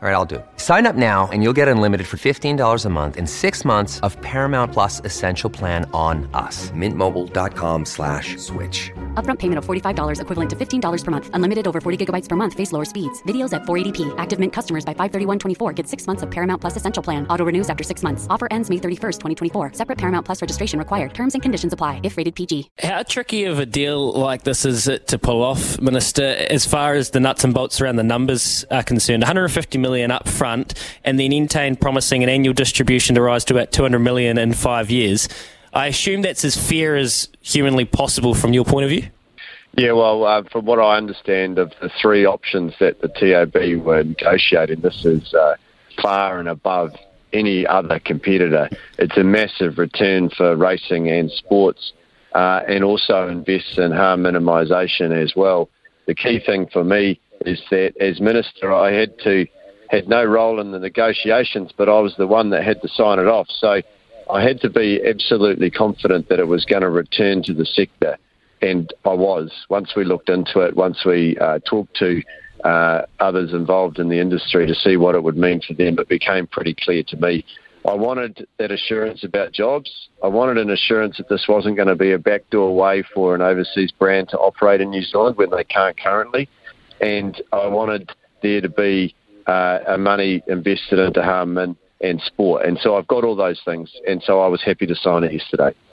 All right, I'll do it. Sign up now and you'll get unlimited for $15 a month in six months of Paramount Plus Essential Plan on us. Mintmobile.com slash switch. Upfront payment of $45 equivalent to $15 per month. Unlimited over 40 gigabytes per month. Face lower speeds. Videos at 480p. Active Mint customers by 531.24 get six months of Paramount Plus Essential Plan. Auto renews after six months. Offer ends May 31st, 2024. Separate Paramount Plus registration required. Terms and conditions apply if rated PG. How tricky of a deal like this is it to pull off, Minister, as far as the nuts and bolts around the numbers are concerned? 150 million up front and then Entain promising an annual distribution to rise to about 200 million in five years. I assume that's as fair as humanly possible from your point of view? Yeah, well, uh, from what I understand of the three options that the TAB were negotiating, this is uh, far and above any other competitor. It's a massive return for racing and sports uh, and also invests in harm minimisation as well. The key thing for me is that as Minister, I had to had no role in the negotiations, but I was the one that had to sign it off. So I had to be absolutely confident that it was going to return to the sector. And I was. Once we looked into it, once we uh, talked to uh, others involved in the industry to see what it would mean for them, it became pretty clear to me. I wanted that assurance about jobs. I wanted an assurance that this wasn't going to be a backdoor way for an overseas brand to operate in New Zealand when they can't currently. And I wanted there to be uh, money invested into harm and, and sport. And so I've got all those things. And so I was happy to sign it yesterday.